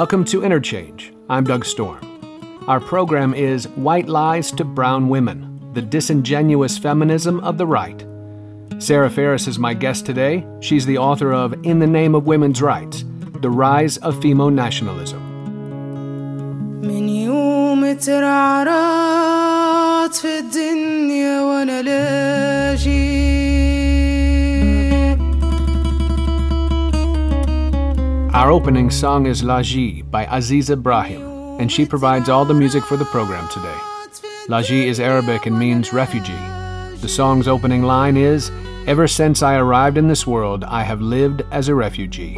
Welcome to Interchange. I'm Doug Storm. Our program is White Lies to Brown Women The Disingenuous Feminism of the Right. Sara Farris is my guest today. She's the author of In the Name of Women's Rights The Rise of Femo Nationalism. ترعرعت في الدنيا وانا لاجي Our opening song is Laji by Aziza Brahim, and she provides all the music for the program today. Laji is Arabic and means refugee. The song's opening line is Ever since I arrived in this world, I have lived as a refugee.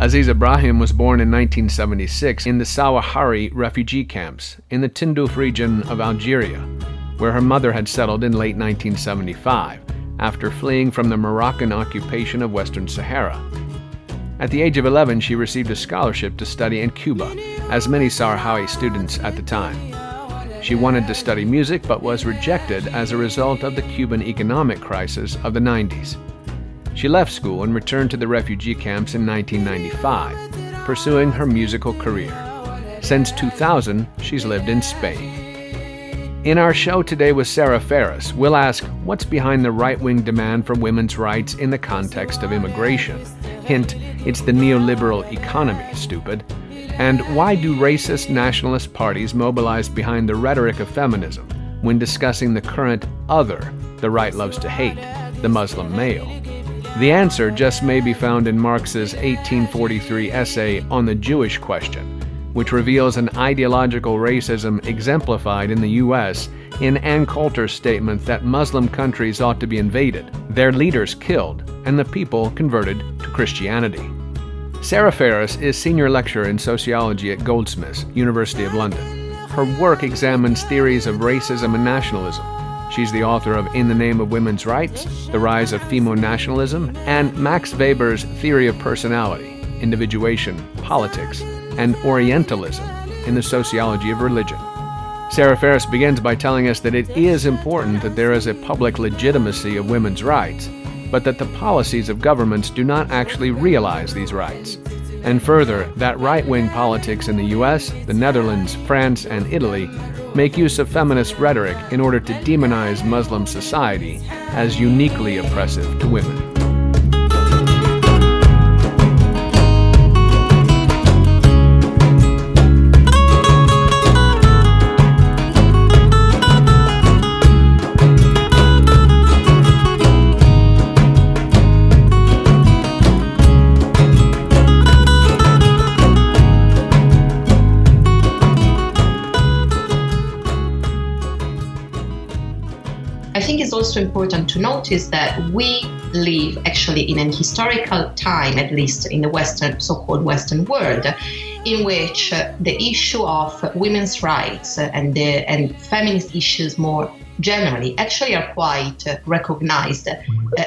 Aziza Brahim was born in 1976 in the Sahrawi refugee camps in the Tindouf region of Algeria, where her mother had settled in late 1975 after fleeing from the Moroccan occupation of Western Sahara. At the age of 11, she received a scholarship to study in Cuba, as many Sahrawi students at the time. She wanted to study music but was rejected as a result of the Cuban economic crisis of the 90s. She left school and returned to the refugee camps in 1995, pursuing her musical career. Since 2000, she's lived in Spain. In our show today with Sara Farris, we'll ask what's behind the right wing demand for women's rights in the context of immigration. Hint, it's the neoliberal economy, stupid. And why do racist nationalist parties mobilize behind the rhetoric of feminism when discussing the current other the right loves to hate, the Muslim male? The answer just may be found in Marx's 1843 essay on the Jewish question, which reveals an ideological racism exemplified in the U.S. in Ann Coulter's statement that Muslim countries ought to be invaded, their leaders killed, and the people converted to Christianity. Sara Farris is senior lecturer in sociology at Goldsmiths, University of London. Her work examines theories of racism and nationalism, She's the author of In the Name of Women's Rights, The Rise of Femo Nationalism, and Max Weber's Theory of Personality, Individuation, Politics, and Orientalism in the Sociology of Religion. Sara Farris begins by telling us that it is important that there is a public legitimacy of women's rights, but that the policies of governments do not actually realize these rights. And further, that right wing politics in the US, the Netherlands, France, and Italy make use of feminist rhetoric in order to demonize Muslim society as uniquely oppressive to women. Also important to notice that we live actually in an historical time, at least in the Western, so-called Western world, in which uh, the issue of women's rights and the, and feminist issues more generally actually are quite uh, recognized uh,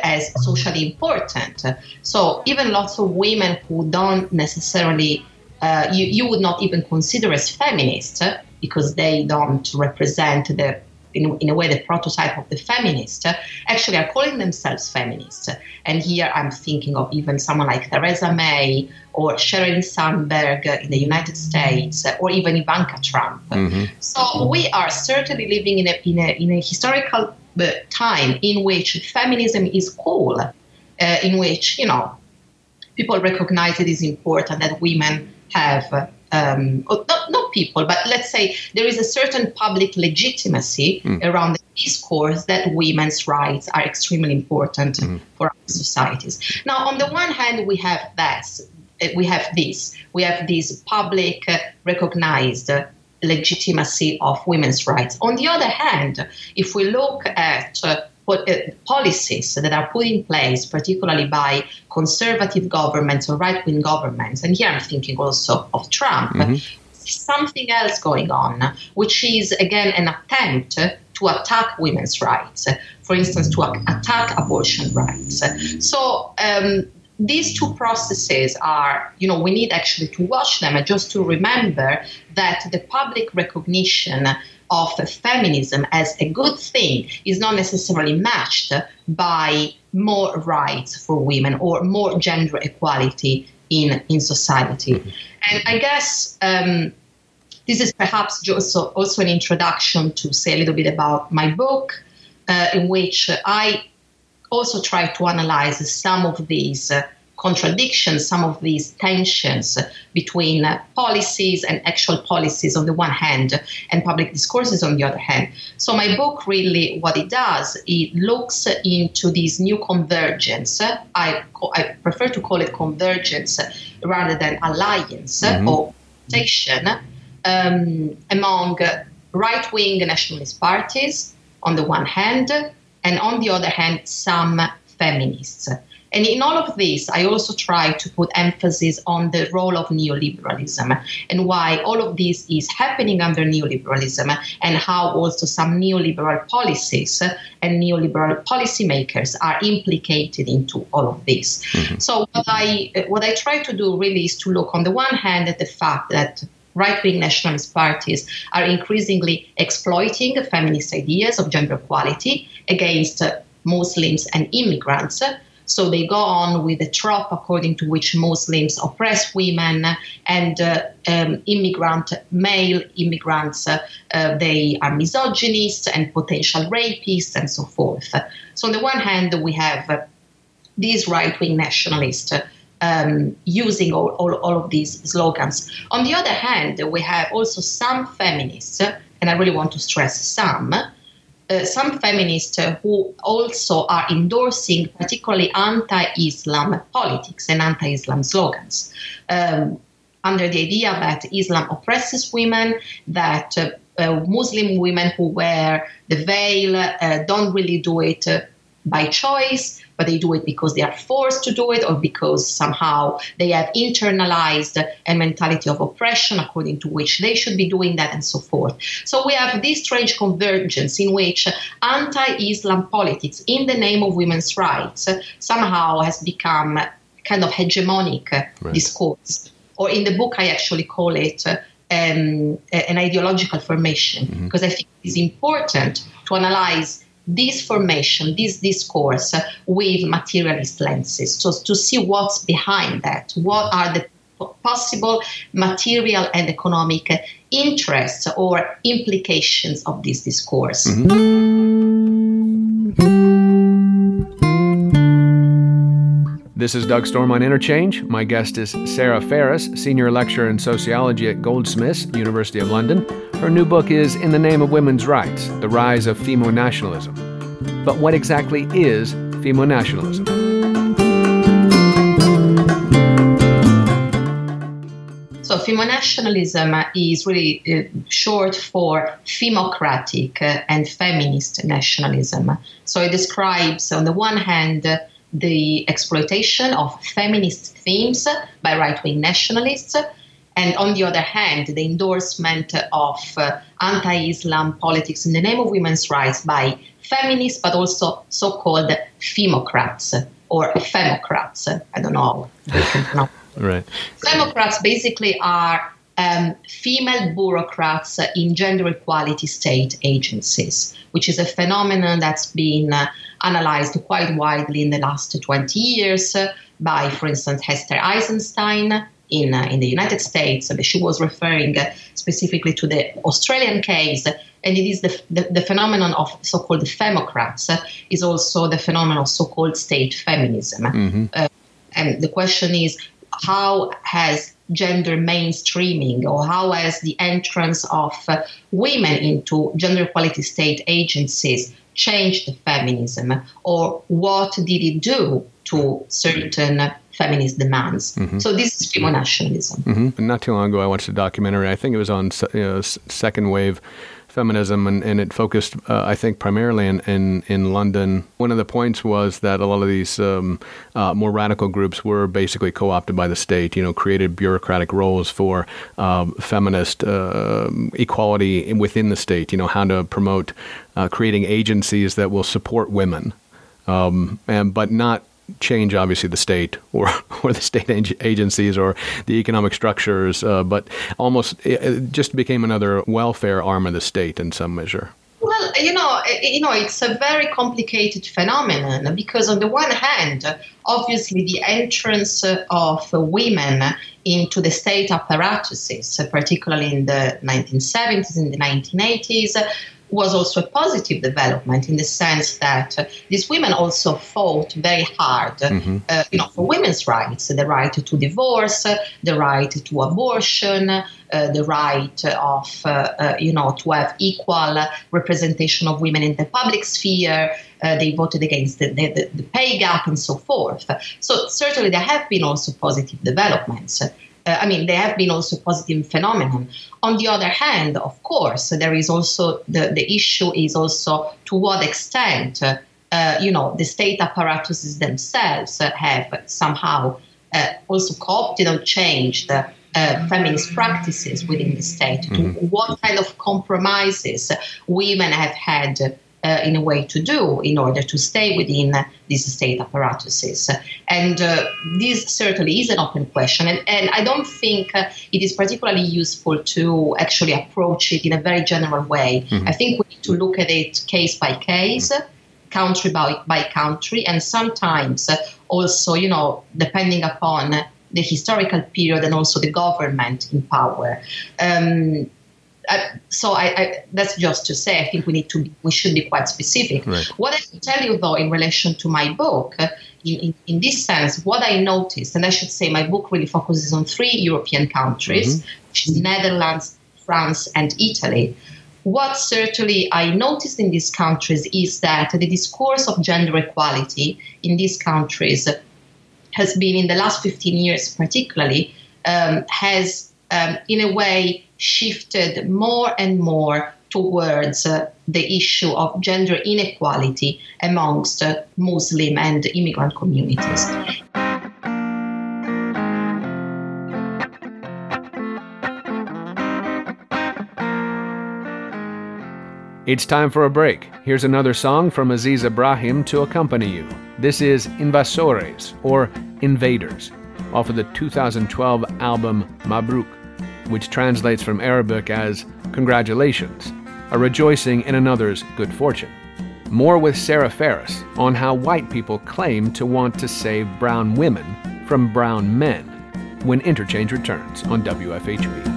as socially important. So even lots of women who don't necessarily uh, you, you would not even consider as feminists because they don't represent the in, in a way, the prototype of the feminist, actually are calling themselves feminists. And here I'm thinking of even someone like Theresa May or Sheryl Sandberg in the United States or even Ivanka Trump. Mm-hmm. So we are certainly living in a, in a, in a historical uh, time in which feminism is cool, uh, in which, you know, people recognize it is important that women have um, not, not people, but let's say there is a certain public legitimacy mm. around the discourse that women's rights are extremely important mm. for our societies. Now, on the one hand, we have that, uh, we have this, we have this public uh, recognized uh, legitimacy of women's rights. On the other hand, if we look at uh, policies that are put in place, particularly by conservative governments or right wing governments, and here I'm thinking also of Trump, mm-hmm. something else going on, which is again an attempt to attack women's rights, for instance, to attack abortion rights. So, um, these two processes are, you know, we need actually to watch them and just to remember that the public recognition of feminism as a good thing is not necessarily matched by more rights for women or more gender equality in, in society. Mm-hmm. And I guess um, this is perhaps also, also an introduction to say a little bit about my book, uh, in which I also try to analyze some of these uh, contradictions, some of these tensions between uh, policies and actual policies on the one hand and public discourses on the other hand. So, my book really, what it does, it looks into this new convergence. I, I prefer to call it convergence rather than alliance mm-hmm. or station um, among right wing nationalist parties on the one hand, and on the other hand, some feminists. And in all of this, I also try to put emphasis on the role of neoliberalism and why all of this is happening under neoliberalism and how also some neoliberal policies and neoliberal policymakers are implicated into all of this. Mm-hmm. So what I what I try to do really is to look on the one hand at the fact that right wing nationalist parties are increasingly exploiting feminist ideas of gender equality against Muslims and immigrants. So they go on with the trope according to which Muslims oppress women and uh, um, immigrant male immigrants uh, they are misogynists and potential rapists and so forth. So on the one hand we have these right wing nationalists um, using all, all, all of these slogans. On the other hand, we have also some feminists, and I really want to stress some, uh, some feminists who also are endorsing particularly anti-Islam politics and anti-Islam slogans, um, under the idea that Islam oppresses women, that uh, uh, Muslim women who wear the veil uh, don't really do it by choice, but they do it because they are forced to do it or because somehow they have internalized a mentality of oppression according to which they should be doing that and so forth. So we have this strange convergence in which anti Islam politics in the name of women's rights somehow has become kind of hegemonic right. discourse. Or in the book, I actually call it. Um, an ideological formation mm-hmm. because I think it's important to analyze this formation, this discourse with materialist lenses, so to see what's behind that, what are the possible material and economic interests or implications of this discourse. Mm-hmm. This is Doug Storm on Interchange. My guest is Sara Farris, Senior Lecturer in Sociology at Goldsmiths, University of London. Her new book is In the Name of Women's Rights The Rise of Femonationalism. But what exactly is femonationalism? So, femonationalism is really uh, short for femocratic uh, and feminist nationalism. So, it describes, on the one hand, the exploitation of feminist themes by right wing nationalists, and on the other hand, the endorsement of uh, anti Islam politics in the name of women's rights by feminists, but also so called femocrats or femocrats. I don't know. right. Femocrats basically are um, female bureaucrats in gender equality state agencies, which is a phenomenon that's been uh, analyzed quite widely in the last 20 years by, for instance, Hester Eisenstein in, uh, in the United States. But she was referring specifically to the Australian case. And it is the, the, the phenomenon of so called femocrats, is also the phenomenon of so called state feminism. Mm-hmm. Uh, and the question is how has gender mainstreaming or how has the entrance of uh, women into gender equality state agencies changed feminism or what did it do to certain feminist demands. Mm-hmm. So this is femonationalism. Mm-hmm. Not too long ago, I watched a documentary. I think it was on you know, second wave feminism, and, and it focused, uh, I think, primarily in, in, in London. One of the points was that a lot of these um, uh, more radical groups were basically co opted by the state, you know, created bureaucratic roles for um, feminist uh, equality within the state, you know, how to promote uh, creating agencies that will support women. Um, and but not change, obviously, the state or, or the state agencies or the economic structures, uh, but almost it just became another welfare arm of the state in some measure. Well, you know, you know, it's a very complicated phenomenon because on the one hand, obviously the entrance of women into the state apparatuses, particularly in the 1970s and the 1980s, was also a positive development in the sense that uh, these women also fought very hard, mm-hmm. uh, you know, for women's rights, the right to divorce, the right to abortion, uh, the right of, uh, uh, you know, to have equal representation of women in the public sphere. Uh, they voted against the, the, the pay gap and so forth. So certainly there have been also positive developments. Uh, I mean, there have been also positive phenomenon. On the other hand, of course, there is also the, the issue is also to what extent, uh, uh, you know, the state apparatuses themselves have somehow uh, also co-opted or changed uh, feminist practices within the state. Mm-hmm. What kind of compromises women have had uh, in a way to do in order to stay within these state apparatuses. And uh, this certainly is an open question. And, and I don't think uh, it is particularly useful to actually approach it in a very general way. Mm-hmm. I think we need to look at it case by case. Country by, by country, and sometimes also, you know, depending upon the historical period and also the government in power. Um, uh, so I, I, that's just to say I think we need to we should be quite specific. Right. What I can tell you though in relation to my book, uh, in, in, in, this sense, what I noticed, and I should say my book really focuses on three European countries, mm-hmm. which is Netherlands, France, and Italy. What certainly I noticed in these countries is that the discourse of gender equality in these countries has been in the last 15 years particularly um, has um, in a way shifted more and more towards uh, the issue of gender inequality amongst uh, Muslim and immigrant communities. It's time for a break. Here's another song from Aziza Brahim to accompany you. This is Invasores, or Invaders, off of the 2012 album Mabruk which translates from Arabic as congratulations, a rejoicing in another's good fortune. More with Sara Farris on how white people claim to want to save brown women from brown men when Interchange returns on WFHB.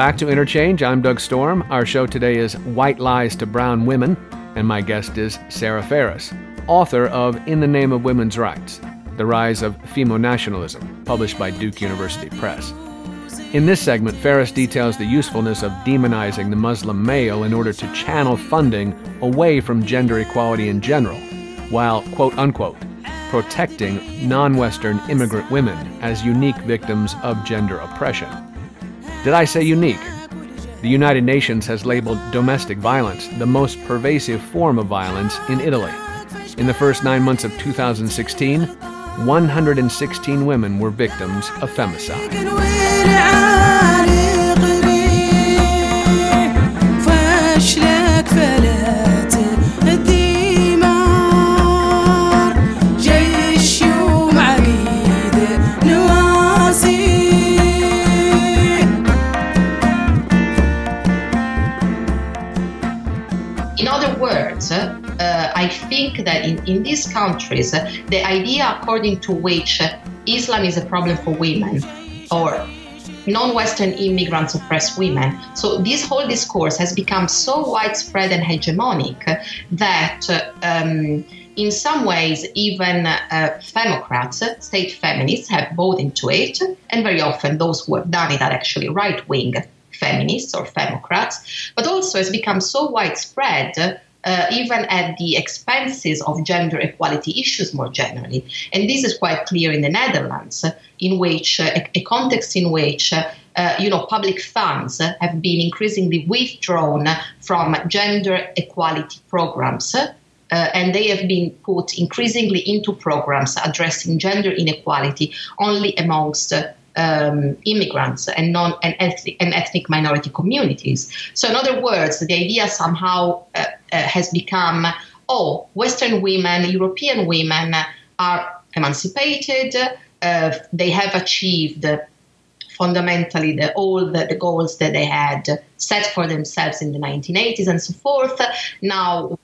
Back to Interchange. I'm Doug Storm. Our show today is White Lies to Brown Women, and my guest is Sara Farris, author of In the Name of Women's Rights The Rise of Femo-Nationalism, published by Duke University Press. In this segment, Farris details the usefulness of demonizing the Muslim male in order to channel funding away from gender equality in general, while, quote unquote, protecting non Western immigrant women as unique victims of gender oppression. Did I say unique? The United Nations has labeled domestic violence the most pervasive form of violence in Italy. In the first nine months of 2016, 116 women were victims of femicide. Think that in, in these countries, uh, the idea according to which uh, Islam is a problem for women or non-Western immigrants oppress women. So this whole discourse has become so widespread and hegemonic that um, in some ways even uh, femocrats, state feminists, have bought into it, and very often those who have done it are actually right-wing feminists or femocrats, but also has become so widespread uh, even at the expenses of gender equality issues more generally. And this is quite clear in the Netherlands, in which uh, a, context in which uh, you know public funds have been increasingly withdrawn from gender equality programs. Uh, and they have been put increasingly into programs addressing gender inequality only amongst um, immigrants and non and ethnic, and ethnic minority communities. So, in other words, the idea somehow uh, uh, has become, oh, Western women, European women are emancipated. Uh, they have achieved fundamentally the, all the, the goals that they had set for themselves in the 1980s and so forth. Now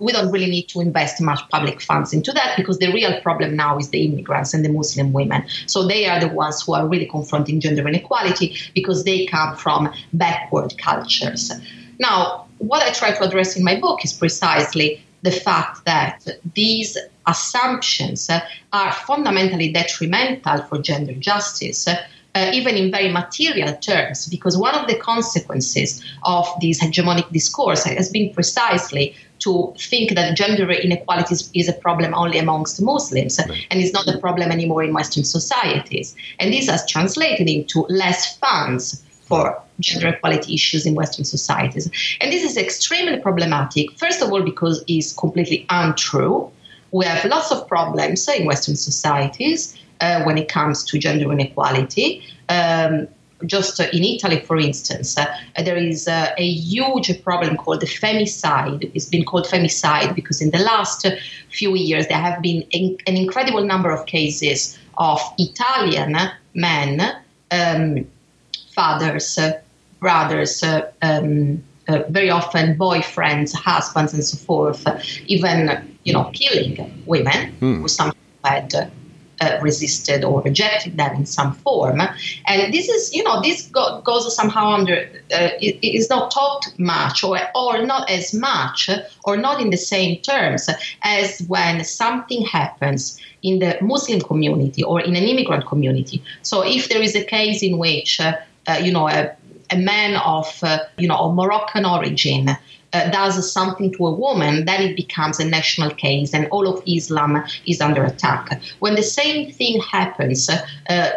we don't really need to invest much public funds into that because the real problem now is the immigrants and the Muslim women. So they are the ones who are really confronting gender inequality because they come from backward cultures. Now, what I try to address in my book is precisely the fact that these assumptions are fundamentally detrimental for gender justice. Uh, even in very material terms, because one of the consequences of this hegemonic discourse has been precisely to think that gender inequality is a problem only amongst Muslims right. and is not a problem anymore in Western societies. And this has translated into less funds for gender equality issues in Western societies. And this is extremely problematic, first of all, because it's completely untrue. We have lots of problems in Western societies uh, when it comes to gender inequality. Um, just in Italy, for instance, uh, there is uh, a huge problem called the femicide. It's been called femicide because in the last few years there have been in, an incredible number of cases of Italian men, um, fathers, brothers, um, uh, very often boyfriends, husbands, and so forth, even you know killing women hmm. who some had uh, resisted or rejected them in some form. And this is, you know, this go- goes somehow under, uh, it, it is not talked much or, or not as much or not in the same terms as when something happens in the Muslim community or in an immigrant community. So if there is a case in which, uh, uh you know, a, a man of, uh, you know, of Moroccan origin uh, does something to a woman, then it becomes a national case and all of Islam is under attack. When the same thing happens, uh,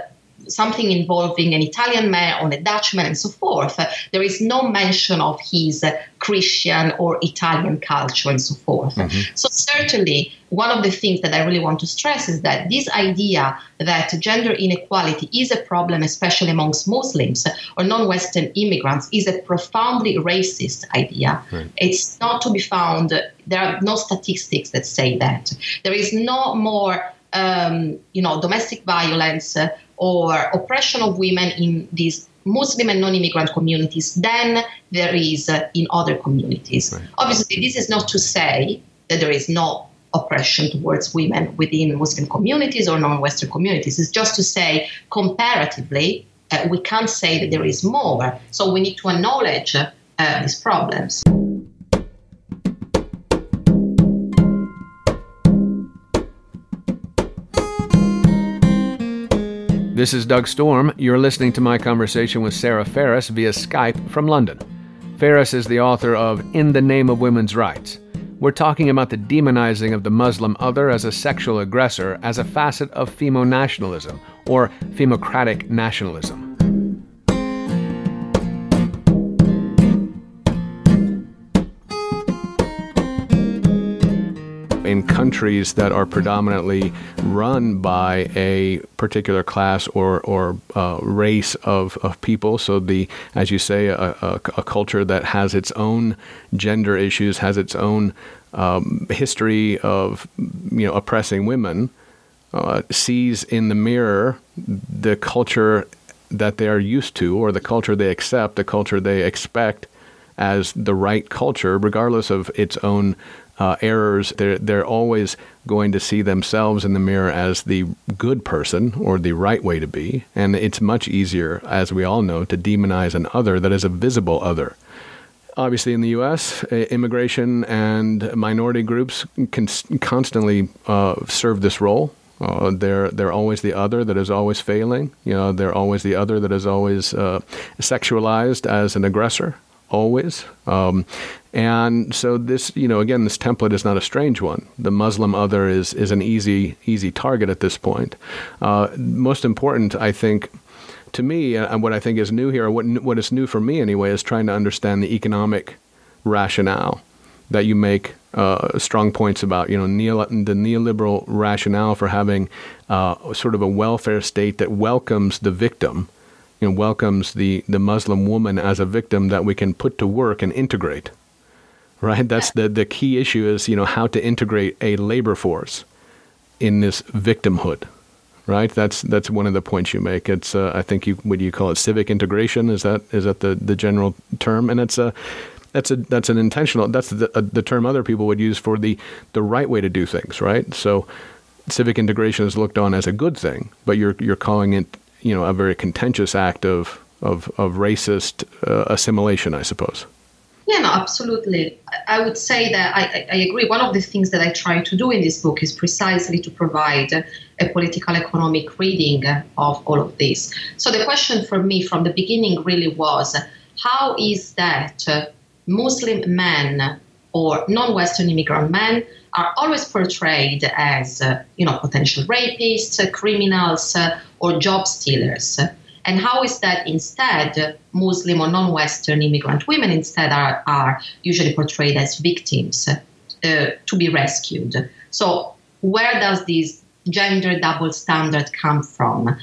something involving an Italian man or a Dutch Dutchman and so forth, there is no mention of his Christian or Italian culture and so forth. Mm-hmm. So, certainly, one of the things that I really want to stress is that this idea that gender inequality is a problem, especially amongst Muslims or non Western immigrants, is a profoundly racist idea. Right. It's not to be found, there are no statistics that say that. There is no more. Um, you know, domestic violence uh, or oppression of women in these Muslim and non-immigrant communities than there is in other communities. Right. Obviously, this is not to say that there is no oppression towards women within Muslim communities or non-Western communities. It's just to say, comparatively, uh, we can't say that there is more. So we need to acknowledge uh, these problems. This is Doug Storm. You're listening to my conversation with Sara Farris via Skype from London. Farris is the author of In the Name of Women's Rights. We're talking about the demonizing of the Muslim other as a sexual aggressor as a facet of femo nationalism or femocratic nationalism. Countries that are predominantly run by a particular class or, or uh, race of, of people. So, the as you say, a, a, a, culture that has its own gender issues, has its own um, history of you know oppressing women, uh, sees in the mirror the culture that they are used to or the culture they accept, the culture they expect as the right culture, regardless of its own uh, errors, they're, they're always going to see themselves in the mirror as the good person or the right way to be. And it's much easier, as we all know, to demonize an other that is a visible other. Obviously, in the U.S., immigration and minority groups can constantly uh, serve this role. Uh, they're they're always the other that is always failing. You know, they're always the other that is always uh, sexualized as an aggressor always. Um, and so this, you know, again, this template is not a strange one. The Muslim other is is an easy easy target at this point. Uh, most important, I think, to me, uh, and what I think is new here, what what is new for me anyway, is trying to understand the economic rationale that you make uh, strong points about. You know, neo, the neoliberal rationale for having uh, sort of a welfare state that welcomes the victim you know, welcomes the, the Muslim woman as a victim that we can put to work and integrate. Right? That's the, the key issue is, you know, how to integrate a labor force in this victimhood. Right? That's that's one of the points you make. It's uh, I think you what do you call it civic integration? Is that is that the, the general term? And it's a that's a that's an intentional that's the, uh, the term other people would use for the the right way to do things right so civic integration is looked on as a good thing but you're you're calling it you know, a very contentious act of of, of racist uh, assimilation, I suppose. Yeah, no, absolutely. I would say that I, I, agree. One of the things that I try to do in this book is precisely to provide a political economic reading of all of this. So the question for me from the beginning really was how is that Muslim men or non Western immigrant men are always portrayed as, you know, potential rapists, criminals, or job stealers. And how is that instead Muslim or non-Western immigrant women instead are, are usually portrayed as victims uh, to be rescued? So where does this gender double standard come from?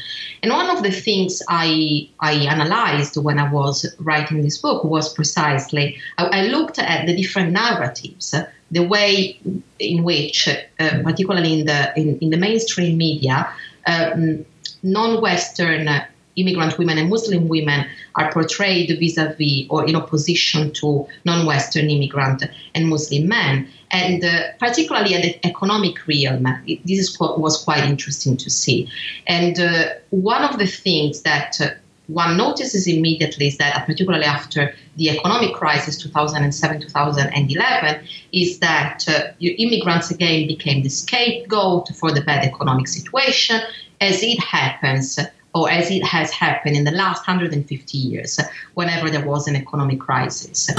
And one of the things I, I analyzed when I was writing this book was precisely I, I looked at the different narratives the way in which, uh, particularly in the in, in, the mainstream media, um, non-Western immigrant women and Muslim women are portrayed vis-a-vis or in opposition to non-Western immigrant and Muslim men. And uh, particularly at the economic realm, this is what was quite interesting to see. And uh, one of the things that uh, one notices immediately is that, particularly after the economic crisis 2007 2011, is that uh, immigrants again became the scapegoat for the bad economic situation, as it happens or as it has happened in the last 150 years whenever there was an economic crisis.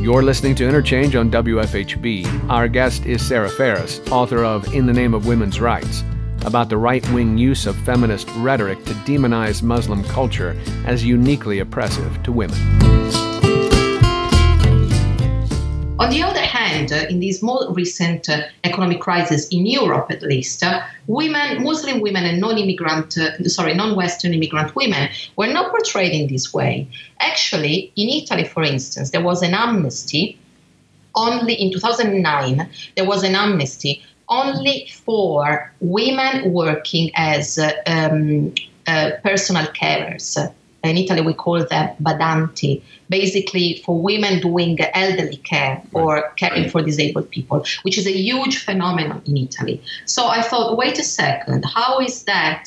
You're listening to Interchange on WFHB. Our guest is Sara Farris, author of In the Name of Women's Rights, about the right wing use of feminist rhetoric to demonize Muslim culture as uniquely oppressive to women. On the other hand, uh, in this more recent uh, economic crisis in Europe, at least, uh, women, Muslim women, and non-immigrant, sorry, non-Western immigrant women were not portrayed in this way. Actually, in Italy, for instance, there was an amnesty. Only in 2009, there was an amnesty only for women working as um, uh, personal carers in Italy we call them badanti, basically for women doing elderly care or caring for disabled people, which is a huge phenomenon in Italy. So I thought, wait a second, how is that?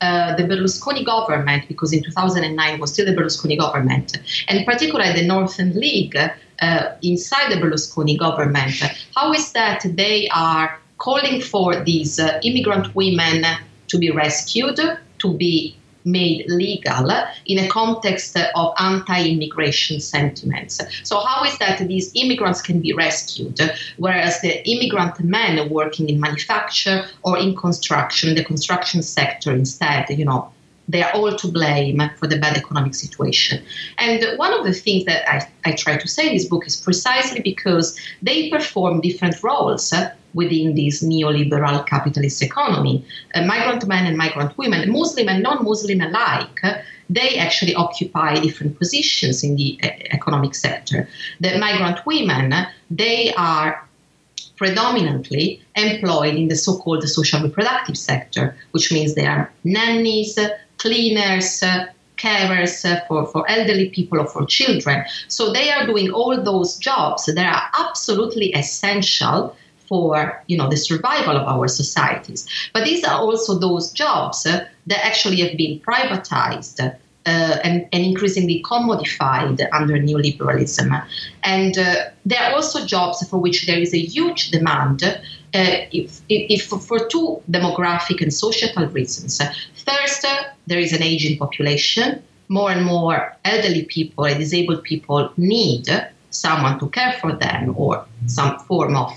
Uh, the Berlusconi government, because in 2009 was still the Berlusconi government, and particularly the Northern League, uh, inside the Berlusconi government. How is that they are calling for these uh, immigrant women to be rescued, to be made legal in a context of anti-immigration sentiments. So how is that these immigrants can be rescued, whereas the immigrant men working in manufacture or in construction, the construction sector instead, you know, they are all to blame for the bad economic situation. And one of the things that I, I try to say in this book is precisely because they perform different roles within this neoliberal capitalist economy. Uh, migrant men and migrant women, Muslim and non Muslim alike, they actually occupy different positions in the uh, economic sector. The migrant women, they are predominantly employed in the so called social reproductive sector, which means they are nannies, cleaners, carers for, for elderly people or for children. So they are doing all those jobs that are absolutely essential for you know the survival of our societies. But these are also those jobs uh, that actually have been privatized. Uh, and, and, increasingly commodified under neoliberalism. And uh, there are also jobs for which there is a huge demand uh, if, if, for two demographic and societal reasons. First, uh, there is an aging population. More and more elderly people and disabled people need someone to care for them or some form of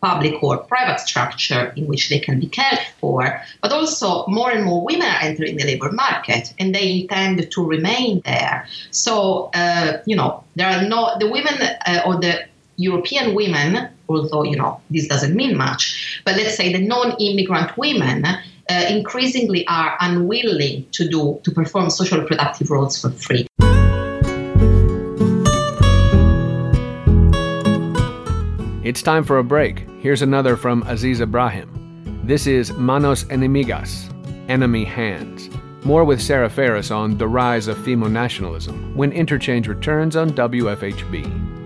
public or private structure in which they can be cared for, but also more and more women are entering the labor market and they intend to remain there. So, uh, you know, there are no, the women uh, or the European women, although, you know, this doesn't mean much, but let's say the non immigrant women. Uh, increasingly are unwilling to do to perform social productive roles for free. It's time for a break. Here's another from Aziza Brahim. This is Manos Enemigas, Enemy Hands. More with Sara Farris on the rise of femo nationalism when Interchange returns on WFHB.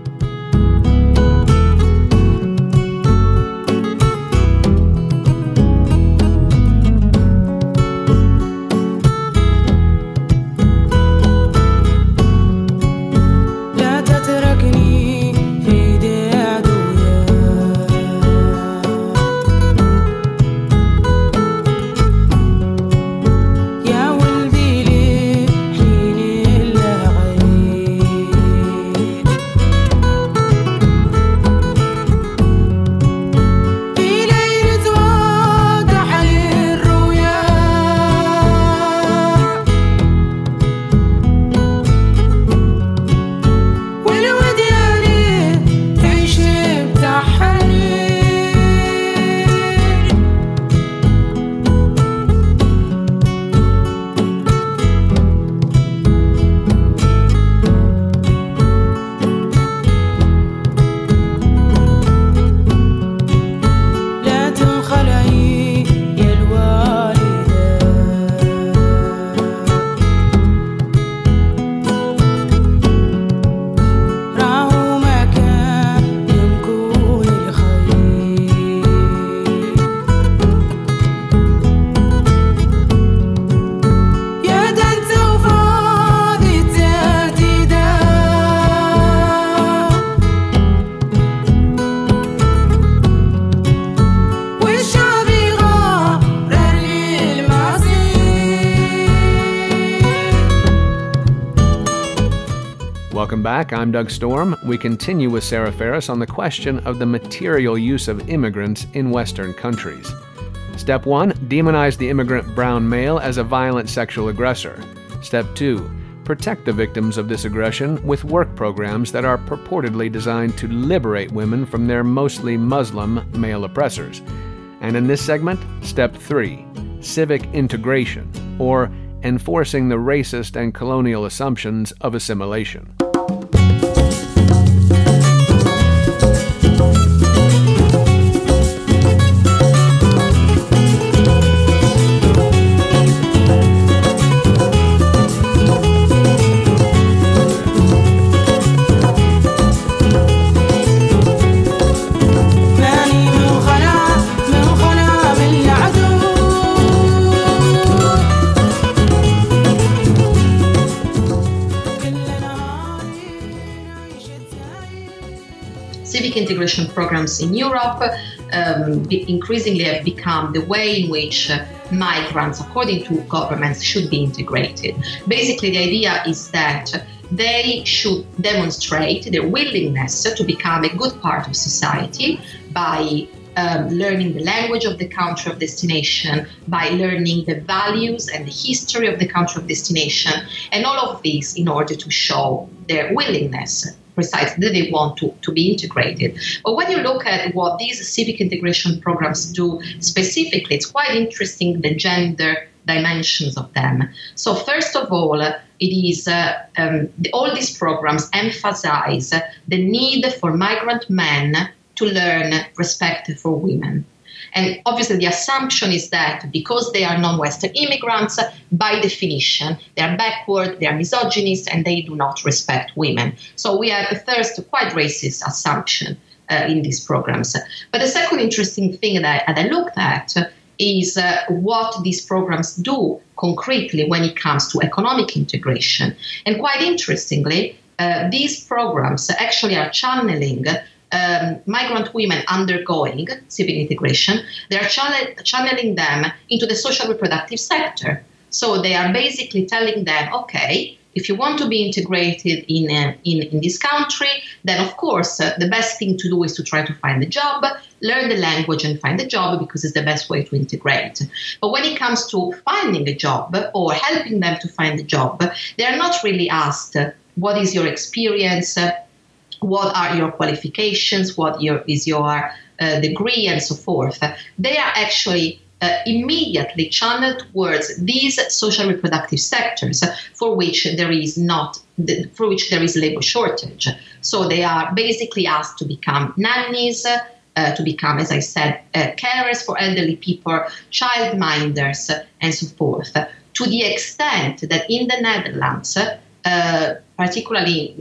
Back. I'm Doug Storm. We continue with Sara Farris on the question of the material use of immigrants in Western countries. Step 1 Demonize the immigrant brown male as a violent sexual aggressor. Step 2 Protect the victims of this aggression with work programs that are purportedly designed to liberate women from their mostly Muslim male oppressors. And in this segment, Step 3 Civic integration, or enforcing the racist and colonial assumptions of assimilation. Integration programs in Europe um, increasingly have become the way in which uh, migrants, according to governments, should be integrated. Basically, the idea is that they should demonstrate their willingness to become a good part of society by um, learning the language of the country of destination, by learning the values and the history of the country of destination, and all of this in order to show their willingness precisely they want to, to be integrated. But when you look at what these civic integration programs do specifically, it's quite interesting the gender dimensions of them. So, first of all, it is uh, um, all these programs emphasize the need for migrant men to learn respect for women. And obviously, the assumption is that because they are non Western immigrants, by definition, they are backward, they are misogynist, and they do not respect women. So we have a first quite racist assumption uh, in these programs. But the second interesting thing that, that I looked at is uh, what these programs do concretely when it comes to economic integration. And quite interestingly, uh, these programs actually are channeling um, migrant women undergoing civil integration, they are channel- channeling them into the social reproductive sector. So they are basically telling them, okay, if you want to be integrated in, uh, in, in this country, then of course uh, the best thing to do is to try to find a job, learn the language and find a job because it's the best way to integrate. But when it comes to finding a job or helping them to find a job, they are not really asked what is your experience, what are your qualifications, what your, is your uh, degree, and so forth. They are actually uh, immediately channeled towards these social reproductive sectors for which there is not for which there is labor shortage. So they are basically asked to become nannies. Uh, to become, as I said, uh, carers for elderly people, childminders, and so forth. To the extent that in the Netherlands, uh, particularly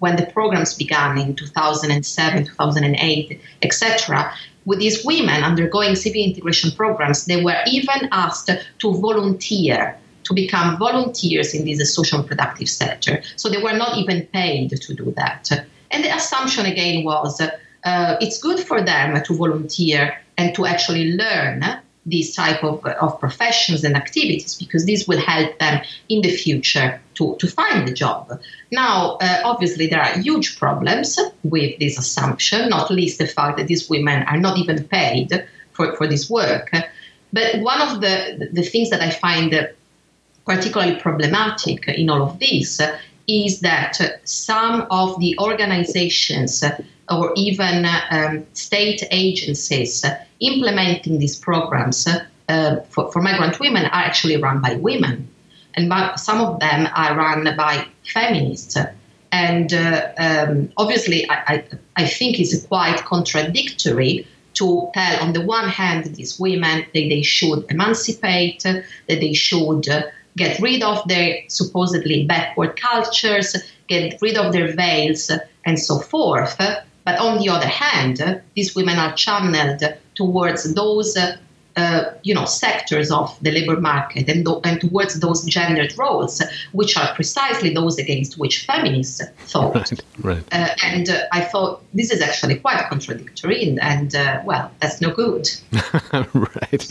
when the programs began in 2007, 2008, etc., with these women undergoing civic integration programs, they were even asked to volunteer to become volunteers in this social productive sector. So they were not even paid to do that. And the assumption again was uh, it's good for them to volunteer and to actually learn these type of, of professions and activities because this will help them in the future to, to find a job. Now, uh, obviously, there are huge problems with this assumption, not least the fact that these women are not even paid for, for this work. But one of the, the things that I find particularly problematic in all of this is that some of the organizations or even um, state agencies implementing these programs uh, for, for migrant women are actually run by women. And by, some of them are run by feminists. And uh, um, obviously, I, I, I, think it's quite contradictory to tell, on the one hand, these women that they should emancipate, that they should get rid of their supposedly backward cultures, get rid of their veils, and so forth. But on the other hand, these women are channeled towards those uh, you know sectors of the labor market and, th- and towards those gendered roles, which are precisely those against which feminists fought. Right. right. Uh, and uh, I thought this is actually quite contradictory, and, and uh, well, that's no good. right.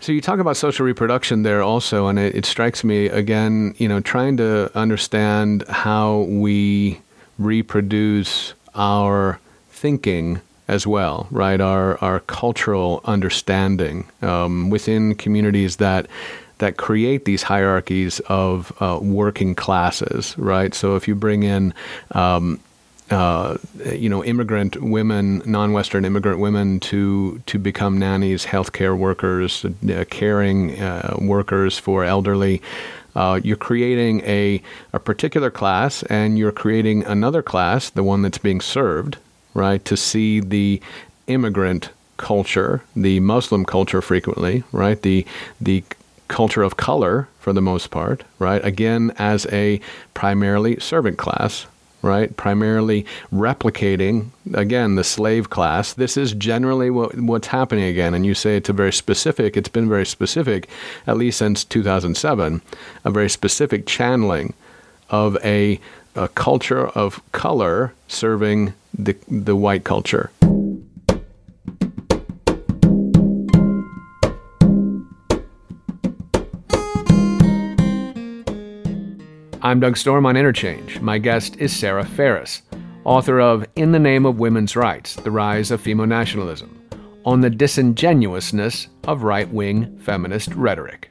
So you talk about social reproduction there also, and it, it strikes me again, you know, trying to understand how we reproduce our thinking as well, right? Our our cultural understanding um, within communities that that create these hierarchies of uh, working classes, right? So if you bring in um, uh, you know, immigrant women, non-Western immigrant women, to to become nannies, healthcare workers, uh, caring uh, workers for elderly. Uh, you're creating a, a particular class, and you're creating another class, the one that's being served, right, to see the immigrant culture, the Muslim culture frequently, right, the the culture of color for the most part, right, again as a primarily servant class, right, primarily replicating again the slave class. This is generally what, what's happening again, and you say it's a very specific. It's been very specific, at least since 2007, a very specific channeling of a, a culture of color serving the the white culture. I'm Doug Storm on Interchange. My guest is Sara Farris, author of In the Name of Women's Rights The Rise of Femo Nationalism, on the disingenuousness of right wing feminist rhetoric.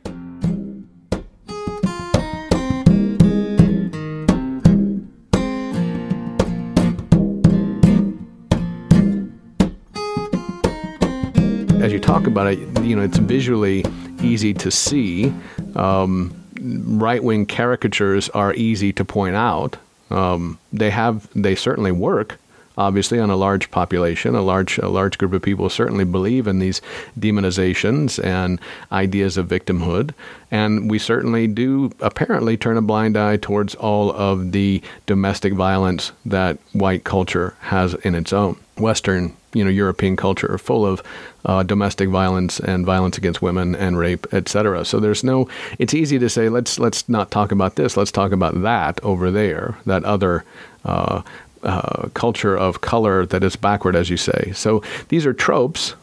Talk about it, you know, it's visually easy to see. Um, right wing caricatures are easy to point out. Um, they have they certainly work. Obviously, on a large population, a large a large group of people certainly believe in these demonizations and ideas of victimhood, and we certainly do apparently turn a blind eye towards all of the domestic violence that white culture has in its own. Western you know European culture are full of uh, domestic violence and violence against women and rape, etc. So there's no. It's easy to say let's let's not talk about this. Let's talk about that over there. That other. Uh, uh, culture of color that is backward, as you say. So these are tropes,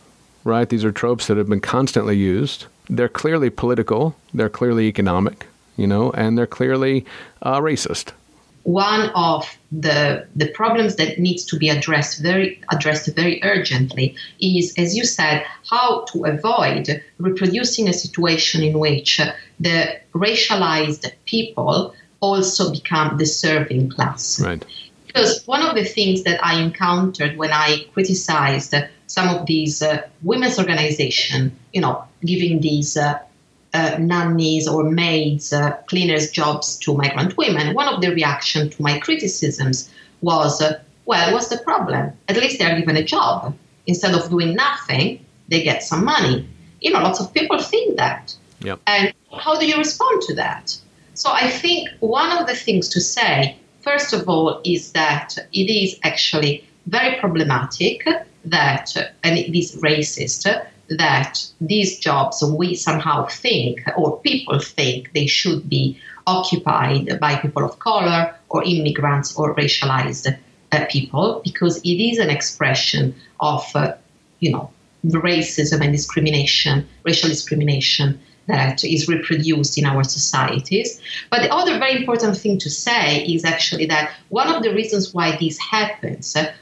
right? These are tropes that have been constantly used. They're clearly political. They're clearly economic, you know, and they're clearly uh, racist one of the the problems that needs to be addressed very addressed very urgently is, as you said, how to avoid reproducing a situation in which the racialized people also become the serving class. Right. Because one of the things that I encountered when I criticized some of these uh, women's organizations, you know, giving these uh, uh, nannies or maids, uh, cleaners' jobs to migrant women, one of the reactions to my criticisms was, uh, well, what's the problem? At least they're given a job. Instead of doing nothing, they get some money. You know, lots of people think that. Yep. And how do you respond to that? So I think one of the things to say, first of all, is that it is actually very problematic that, and it is racist, that these jobs we somehow think or people think they should be occupied by people of color or immigrants or racialized uh, people because it is an expression of uh, you know racism and discrimination racial discrimination that is reproduced in our societies. But the other very important thing to say is actually that one of the reasons why this happens, uh,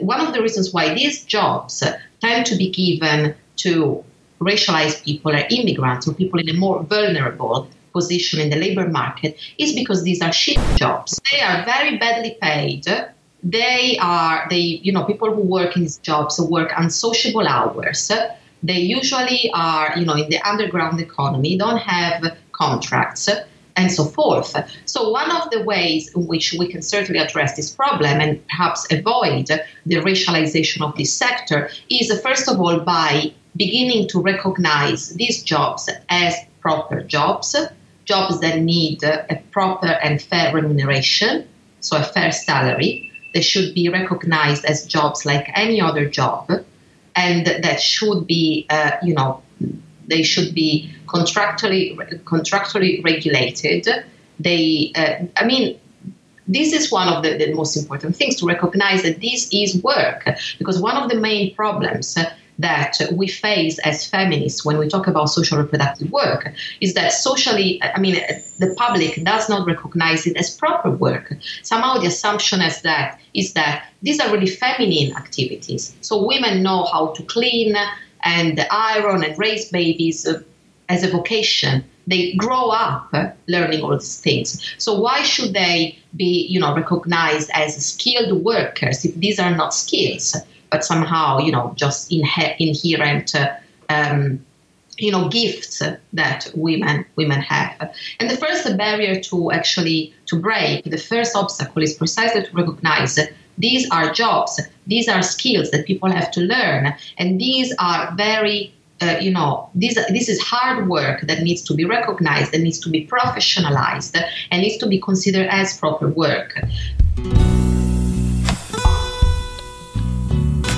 one of the reasons why these jobs tend to be given to racialized people or immigrants or people in a more vulnerable position in the labor market is because these are shit jobs. They are very badly paid. They are they you know people who work in these jobs work unsociable hours. They usually are you know in the underground economy, don't have contracts and so forth. So, one of the ways in which we can certainly address this problem and perhaps avoid the racialization of this sector is, first of all, by beginning to recognize these jobs as proper jobs, jobs that need a proper and fair remuneration, so a fair salary. They should be recognized as jobs like any other job, and that should be, uh, you know, they should be contractually contractually regulated. They, uh, I mean, this is one of the, the, most important things to recognize that this is work because one of the main problems that we face as feminists when we talk about social reproductive work is that socially, I mean, the public does not recognize it as proper work. Somehow the assumption is that is that these are really feminine activities. So women know how to clean and iron and raise babies uh, as a vocation. They grow up learning all these things. So why should they be, you know, recognized as skilled workers if these are not skills? But somehow, you know, just inherent, um, you know, gifts that women women have. And the first barrier to actually to break, the first obstacle is precisely to recognize these are jobs, these are skills that people have to learn, and these are very uh, you know, this, this is hard work that needs to be recognized, that needs to be professionalized, and needs to be considered as proper work.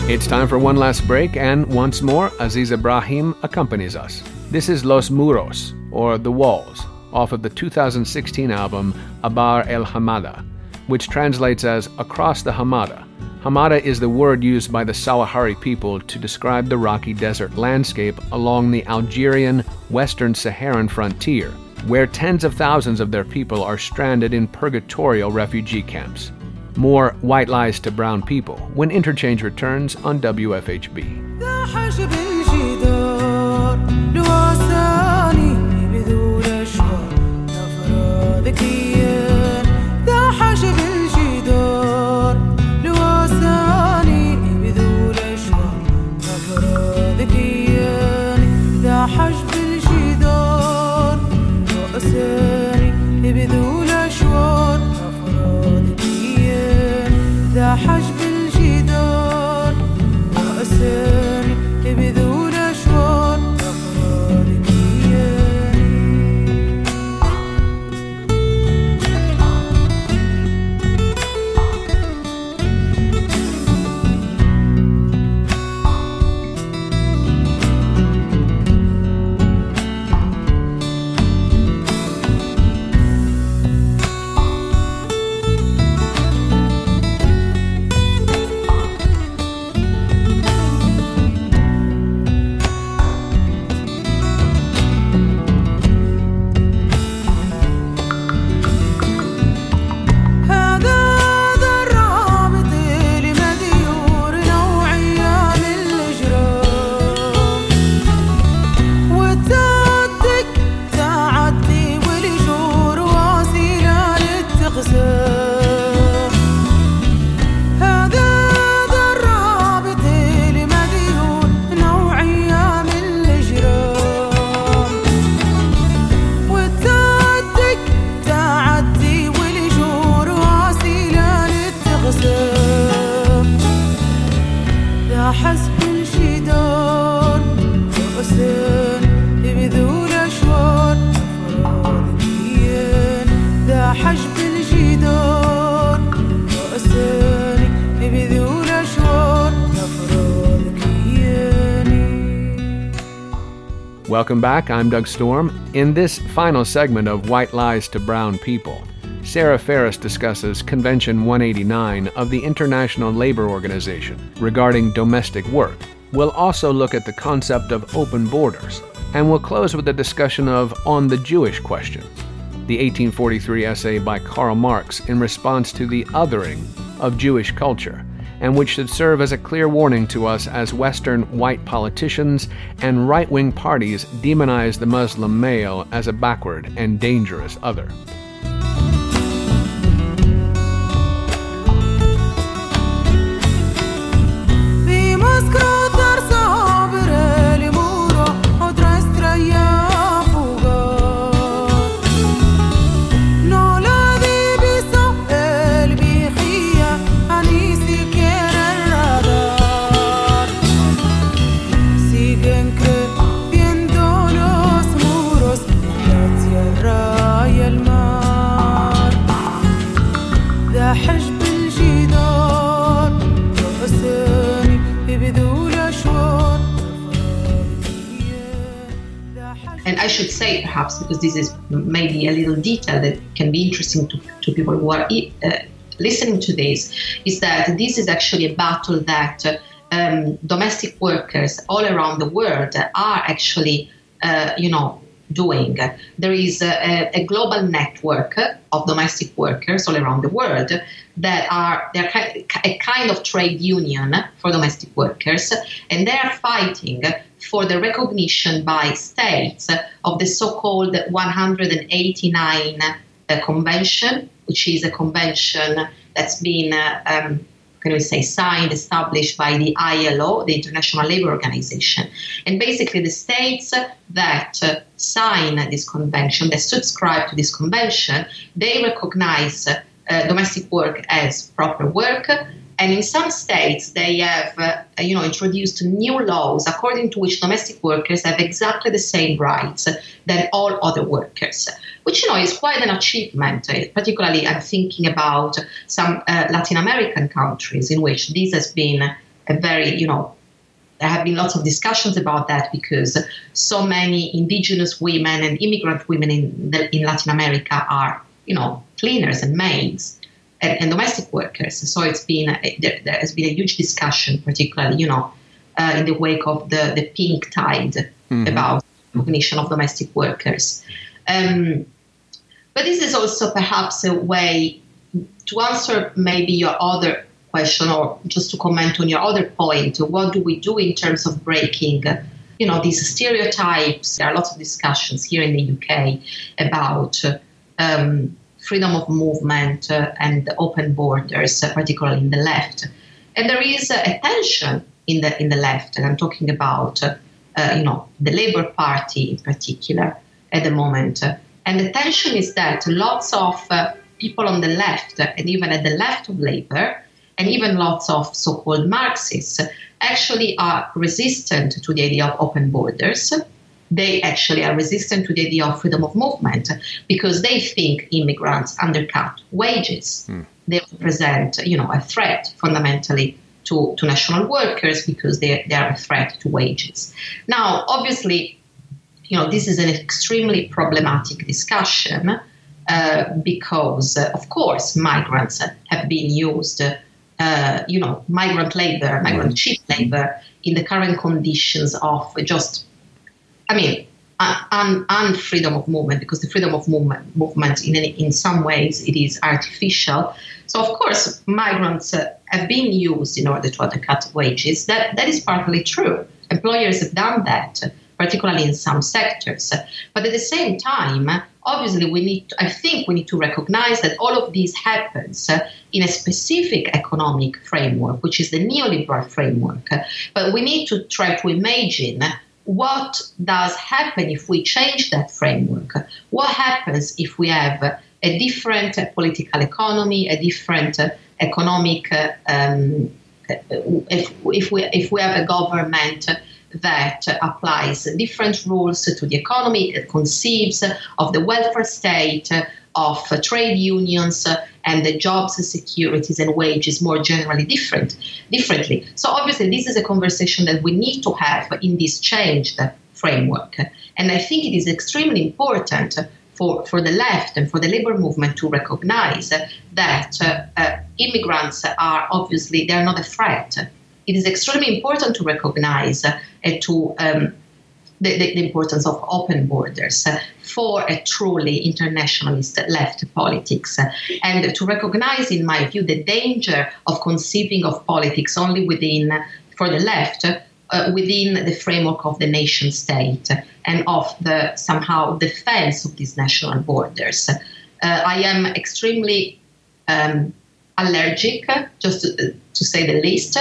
It's time for one last break, and once more, Aziza Brahim accompanies us. This is Los Muros, or The Walls, off of the 2016 album Abbar el Hamada. which translates as across the Hamada. Hamada is the word used by the Sahrawi people to describe the rocky desert landscape along the Algerian Western Saharan frontier, where tens of thousands of their people are stranded in purgatorial refugee camps. More White Lies to Brown People when Interchange returns on WFHB. 还是 Welcome back. I'm Doug Storm. In this final segment of White Lies to Brown People, Sara Farris discusses Convention 189 of the International Labor Organization regarding domestic work. We'll also look at the concept of open borders, and we'll close with a discussion of On the Jewish Question, the 1843 essay by Karl Marx in response to the othering of Jewish culture and which should serve as a clear warning to us as Western white politicians and right wing parties demonize the Muslim male as a backward and dangerous other. Perhaps, because this is maybe a little detail that can be interesting to, to people who are uh, listening to this, is that this is actually a battle that um, domestic workers all around the world are actually, uh, you know, doing. There is a, a, global network of domestic workers all around the world that are they're a kind of trade union for domestic workers, and they are fighting for the recognition by states of the so-called 189 uh, convention, which is a convention that's been uh, um, can we say, signed, established by the ILO, the International Labour Organization. And basically, the states that uh, sign this convention, that subscribe to this convention, they recognize uh, domestic work as proper work and in some states, they have, uh, you know, introduced new laws according to which domestic workers have exactly the same rights than all other workers, which you know is quite an achievement. Uh, particularly, I'm thinking about some uh, Latin American countries in which this has been a very, you know, there have been lots of discussions about that because so many indigenous women and immigrant women in, the, in Latin America are, you know, cleaners and maids and, and, domestic workers. So it's been there, there, has been a huge discussion, particularly you know uh, in the wake of the the pink tide mm-hmm. about recognition of domestic workers. Um, but this is also perhaps a way to answer maybe your other question or just to comment on your other point. What do we do in terms of breaking? You know, these stereotypes. There are lots of discussions here in the UK about um, freedom of movement uh, and open borders, uh, particularly in the left. And there is a tension in the in the left, and I'm talking about uh, you know the Labour Party in particular at the moment. And the tension is that lots of uh, people on the left, and even at the left of Labour, and even lots of so-called Marxists, actually are resistant to the idea of open borders they actually are resistant to the idea of freedom of movement because they think immigrants undercut wages. Mm. They represent, you know, a threat fundamentally to, to national workers because they, they are a threat to wages. Now, obviously, you know, this is an extremely problematic discussion uh, because, uh, of course, migrants have been used, uh, you know, migrant labor, migrant cheap labor in the current conditions of just I mean, and, and freedom of movement, because the freedom of movement, movement in, any, in some ways, it is artificial. So, of course, migrants uh, have been used in order to undercut wages. That, that is partly true. Employers have done that, particularly in some sectors. But at the same time, obviously, we need to, I think we need to recognize that all of this happens in a specific economic framework, which is the neoliberal framework. But we need to try to imagine what does happen if we change that framework? What happens if we have a different political economy, a different uh, economic, uh, um, uh, if, if, we, if we have a government that applies different rules to the economy, that conceives of the welfare state, of trade unions, and the jobs and securities and wages more generally different differently. So obviously this is a conversation that we need to have in this changed framework. And I think it is extremely important for, for the left and for the labor movement to recognize that uh, uh, immigrants are obviously they're not a threat. It is extremely important to recognize uh, and to um, the, the, the, importance of open borders for a truly internationalist left politics and to recognize, in my view, the danger of conceiving of politics only within, for the left, uh, within the framework of the nation state and of the somehow defense of these national borders. Uh, I am extremely um, allergic, just to, to, say the least,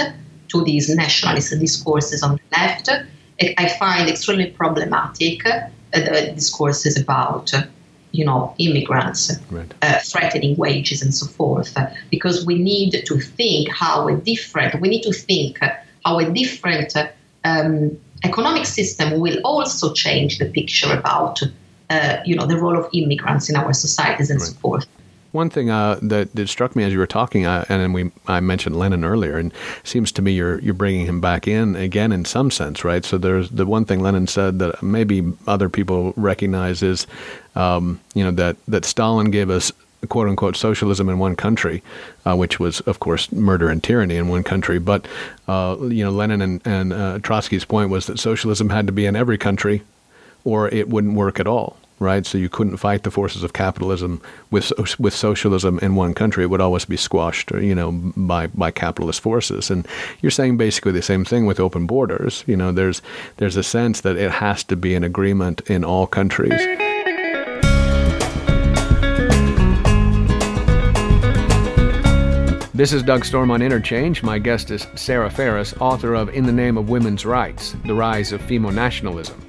to these nationalist discourses on the left. I find extremely problematic uh, the discourses about you know immigrants right. uh, threatening wages and so forth because we need to think how a different we need to think how a different um, economic system will also change the picture about uh, you know the role of immigrants in our societies and right. so forth one thing uh, that, that struck me as you were talking, uh, and we I mentioned Lenin earlier, and seems to me you're you're bringing him back in again in some sense, right? So there's the one thing Lenin said that maybe other people recognize is, um, you know, that that Stalin gave us quote unquote socialism in one country, uh, which was, of course, murder and tyranny in one country. But, uh, you know, Lenin and, and uh, Trotsky's point was that socialism had to be in every country or it wouldn't work at all right? So you couldn't fight the forces of capitalism with with socialism in one country. It would always be squashed, you know, by by capitalist forces. And you're saying basically the same thing with open borders. You know, there's there's a sense that it has to be an agreement in all countries. This is Doug Storm on Interchange. My guest is Sara Farris, author of In the Name of Women's Rights The Rise of Femo Nationalism.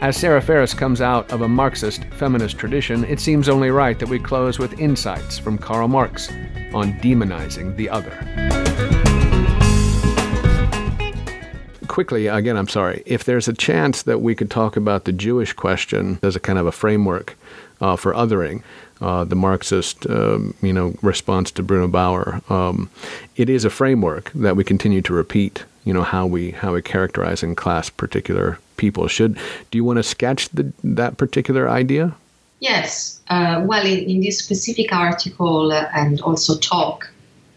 As Sara Farris comes out of a Marxist feminist tradition, it seems only right that we close with insights from Karl Marx on demonizing the other. Quickly, again, I'm sorry, if there's a chance that we could talk about the Jewish question as a kind of a framework uh, for othering, uh, the Marxist, um, you know, response to Bruno Bauer. Um, it is a framework that we continue to repeat. You know how we how we characterize and class particular people. Should do you want to sketch the, that particular idea? Yes. Uh, well, in, in, this specific article uh, and also talk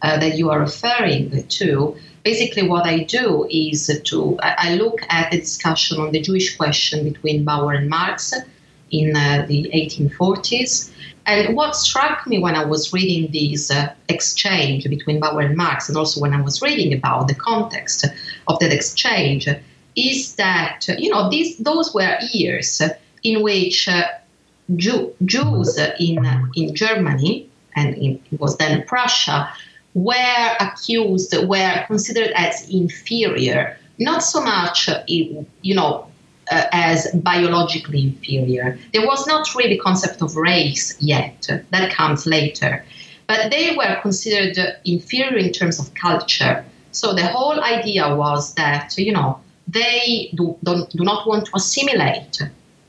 uh, that you are referring to, basically what I do is to I look at the discussion on the Jewish question between Bauer and Marx in uh, the 1840s. And what struck me when I was reading this uh, exchange between Bauer and Marx, and also when I was reading about the context of that exchange, is that you know these those were years in which uh, Jew, Jews in in Germany and in, it was then Prussia were accused, were considered as inferior, not so much, you know, uh, as biologically inferior. There was not really concept of race yet. That comes later. But they were considered inferior in terms of culture. So the whole idea was that, you know, they do, do not want to assimilate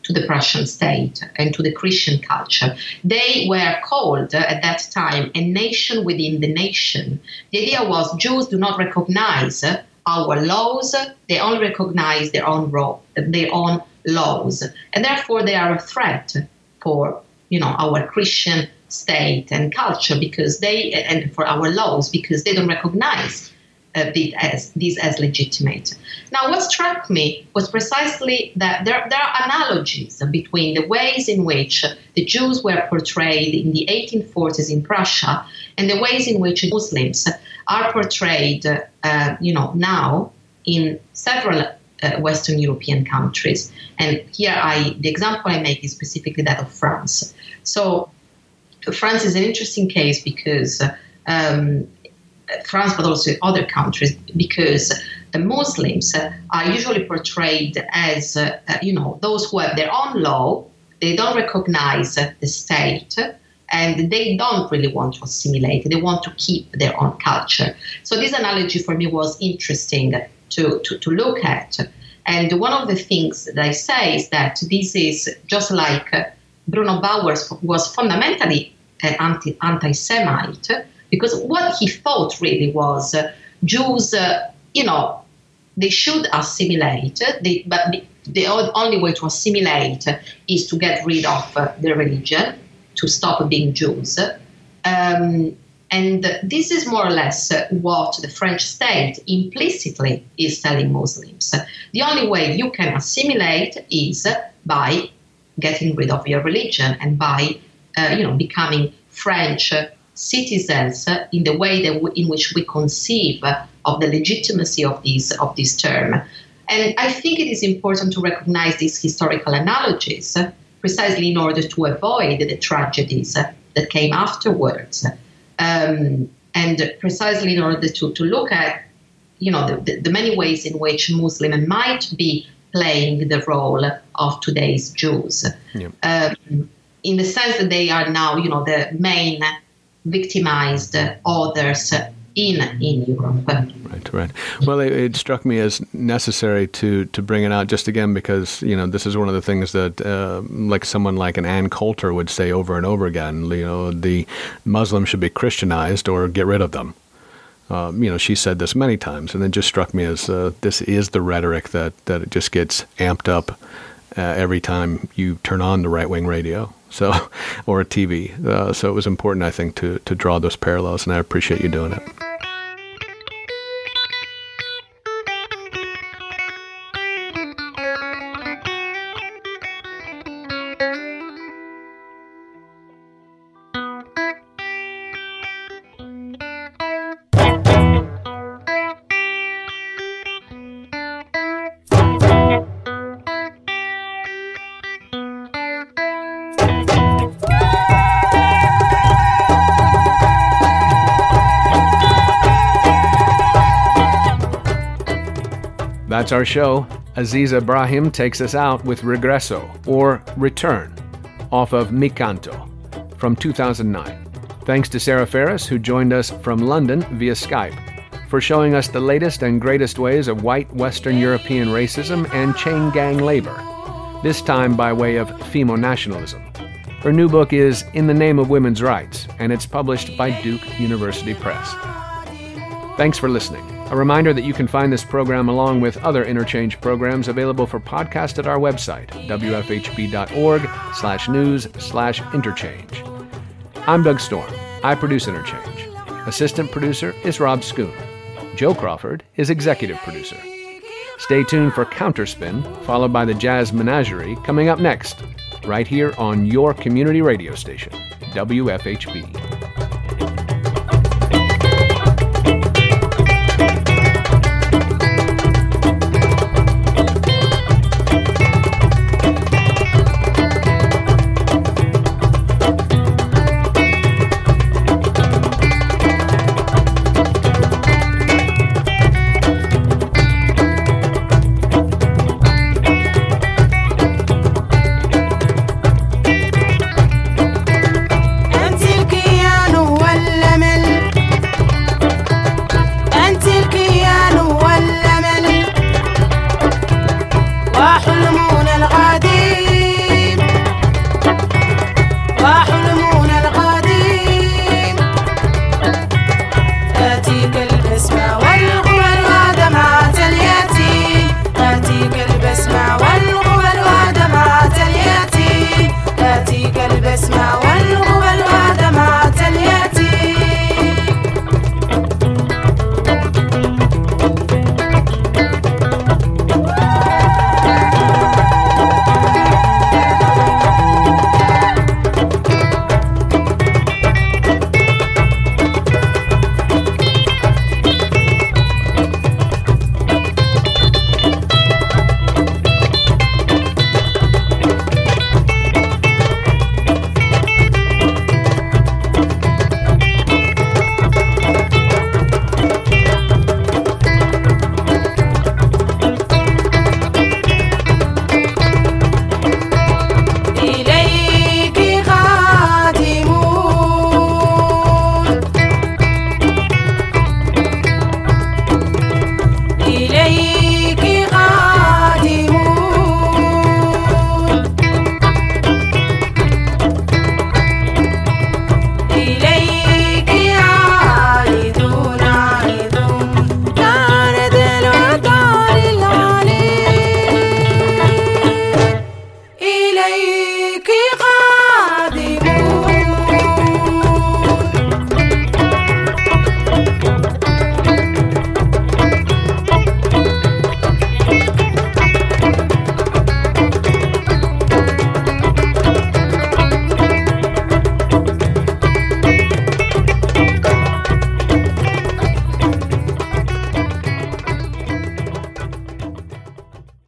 to the Prussian state and to the Christian culture. They were called uh, at that time a nation within the nation. The idea was Jews do not recognize uh, our laws, they only recognize their own, ro- their own laws, and therefore they are a threat for you know our Christian state and culture because they and for our laws because they don't recognize uh, as, this as legitimate. Now, what struck me was precisely that there, there are analogies between the ways in which the Jews were portrayed in the 1840s in Prussia and the ways in which Muslims are portrayed, uh, you know, now in several uh, Western European countries. And here, I the example I make is specifically that of France. So, France is an interesting case because um, France, but also other countries, because the Muslims are usually portrayed as, uh, you know, those who have their own law. They don't recognize the state, and they don't really want to assimilate. They want to keep their own culture. So this analogy for me was interesting to, to, to look at. And one of the things that I say is that this is just like Bruno Bauer was fundamentally an anti, anti-Semite, because what he thought really was Jews, uh, you know, they should assimilate, they, but the only way to assimilate is to get rid of uh, their religion, to stop being Jews. Um, and this is more or less what the French state implicitly is telling Muslims. The only way you can assimilate is by getting rid of your religion and by, uh, you know, becoming French citizens in the way that in which we conceive of the legitimacy of this of this term. And I think it is important to recognize these historical analogies precisely in order to avoid the tragedies that came afterwards. Um, and precisely in order to, to look at you know the, the, many ways in which Muslim might be playing the role of today's Jews. Yeah. Um, in the sense that they are now, you know, the main victimized others in in Europe. Right, right. Well, it, it, struck me as necessary to to bring it out just again because you know this is one of the things that uh, like someone like an Ann Coulter would say over and over again. You know, the Muslims should be Christianized or get rid of them. Um, you know, she said this many times, and it just struck me as uh, this is the rhetoric that that it just gets amped up uh, every time you turn on the right wing radio so or a TV. Uh, so it was important, I think, to to draw those parallels, and I appreciate you doing it. That's our show. Aziza Brahim takes us out with Regreso, or Return, off of Mi Canto, from 2009. Thanks to Sara Farris, who joined us from London via Skype, for showing us the latest and greatest ways of white Western European racism and chain gang labor, this time by way of femo nationalism. Her new book is In the Name of Women's Rights, and it's published by Duke University Press. Thanks for listening. A reminder that you can find this program along with other Interchange programs available for podcast at our website, wfhb.org slash news slash interchange. I'm Doug Storm. I produce Interchange. Assistant producer is Rob Schoon. Joe Crawford is executive producer. Stay tuned for Counterspin, followed by the Jazz Menagerie, coming up next, right here on your community radio station, WFHB.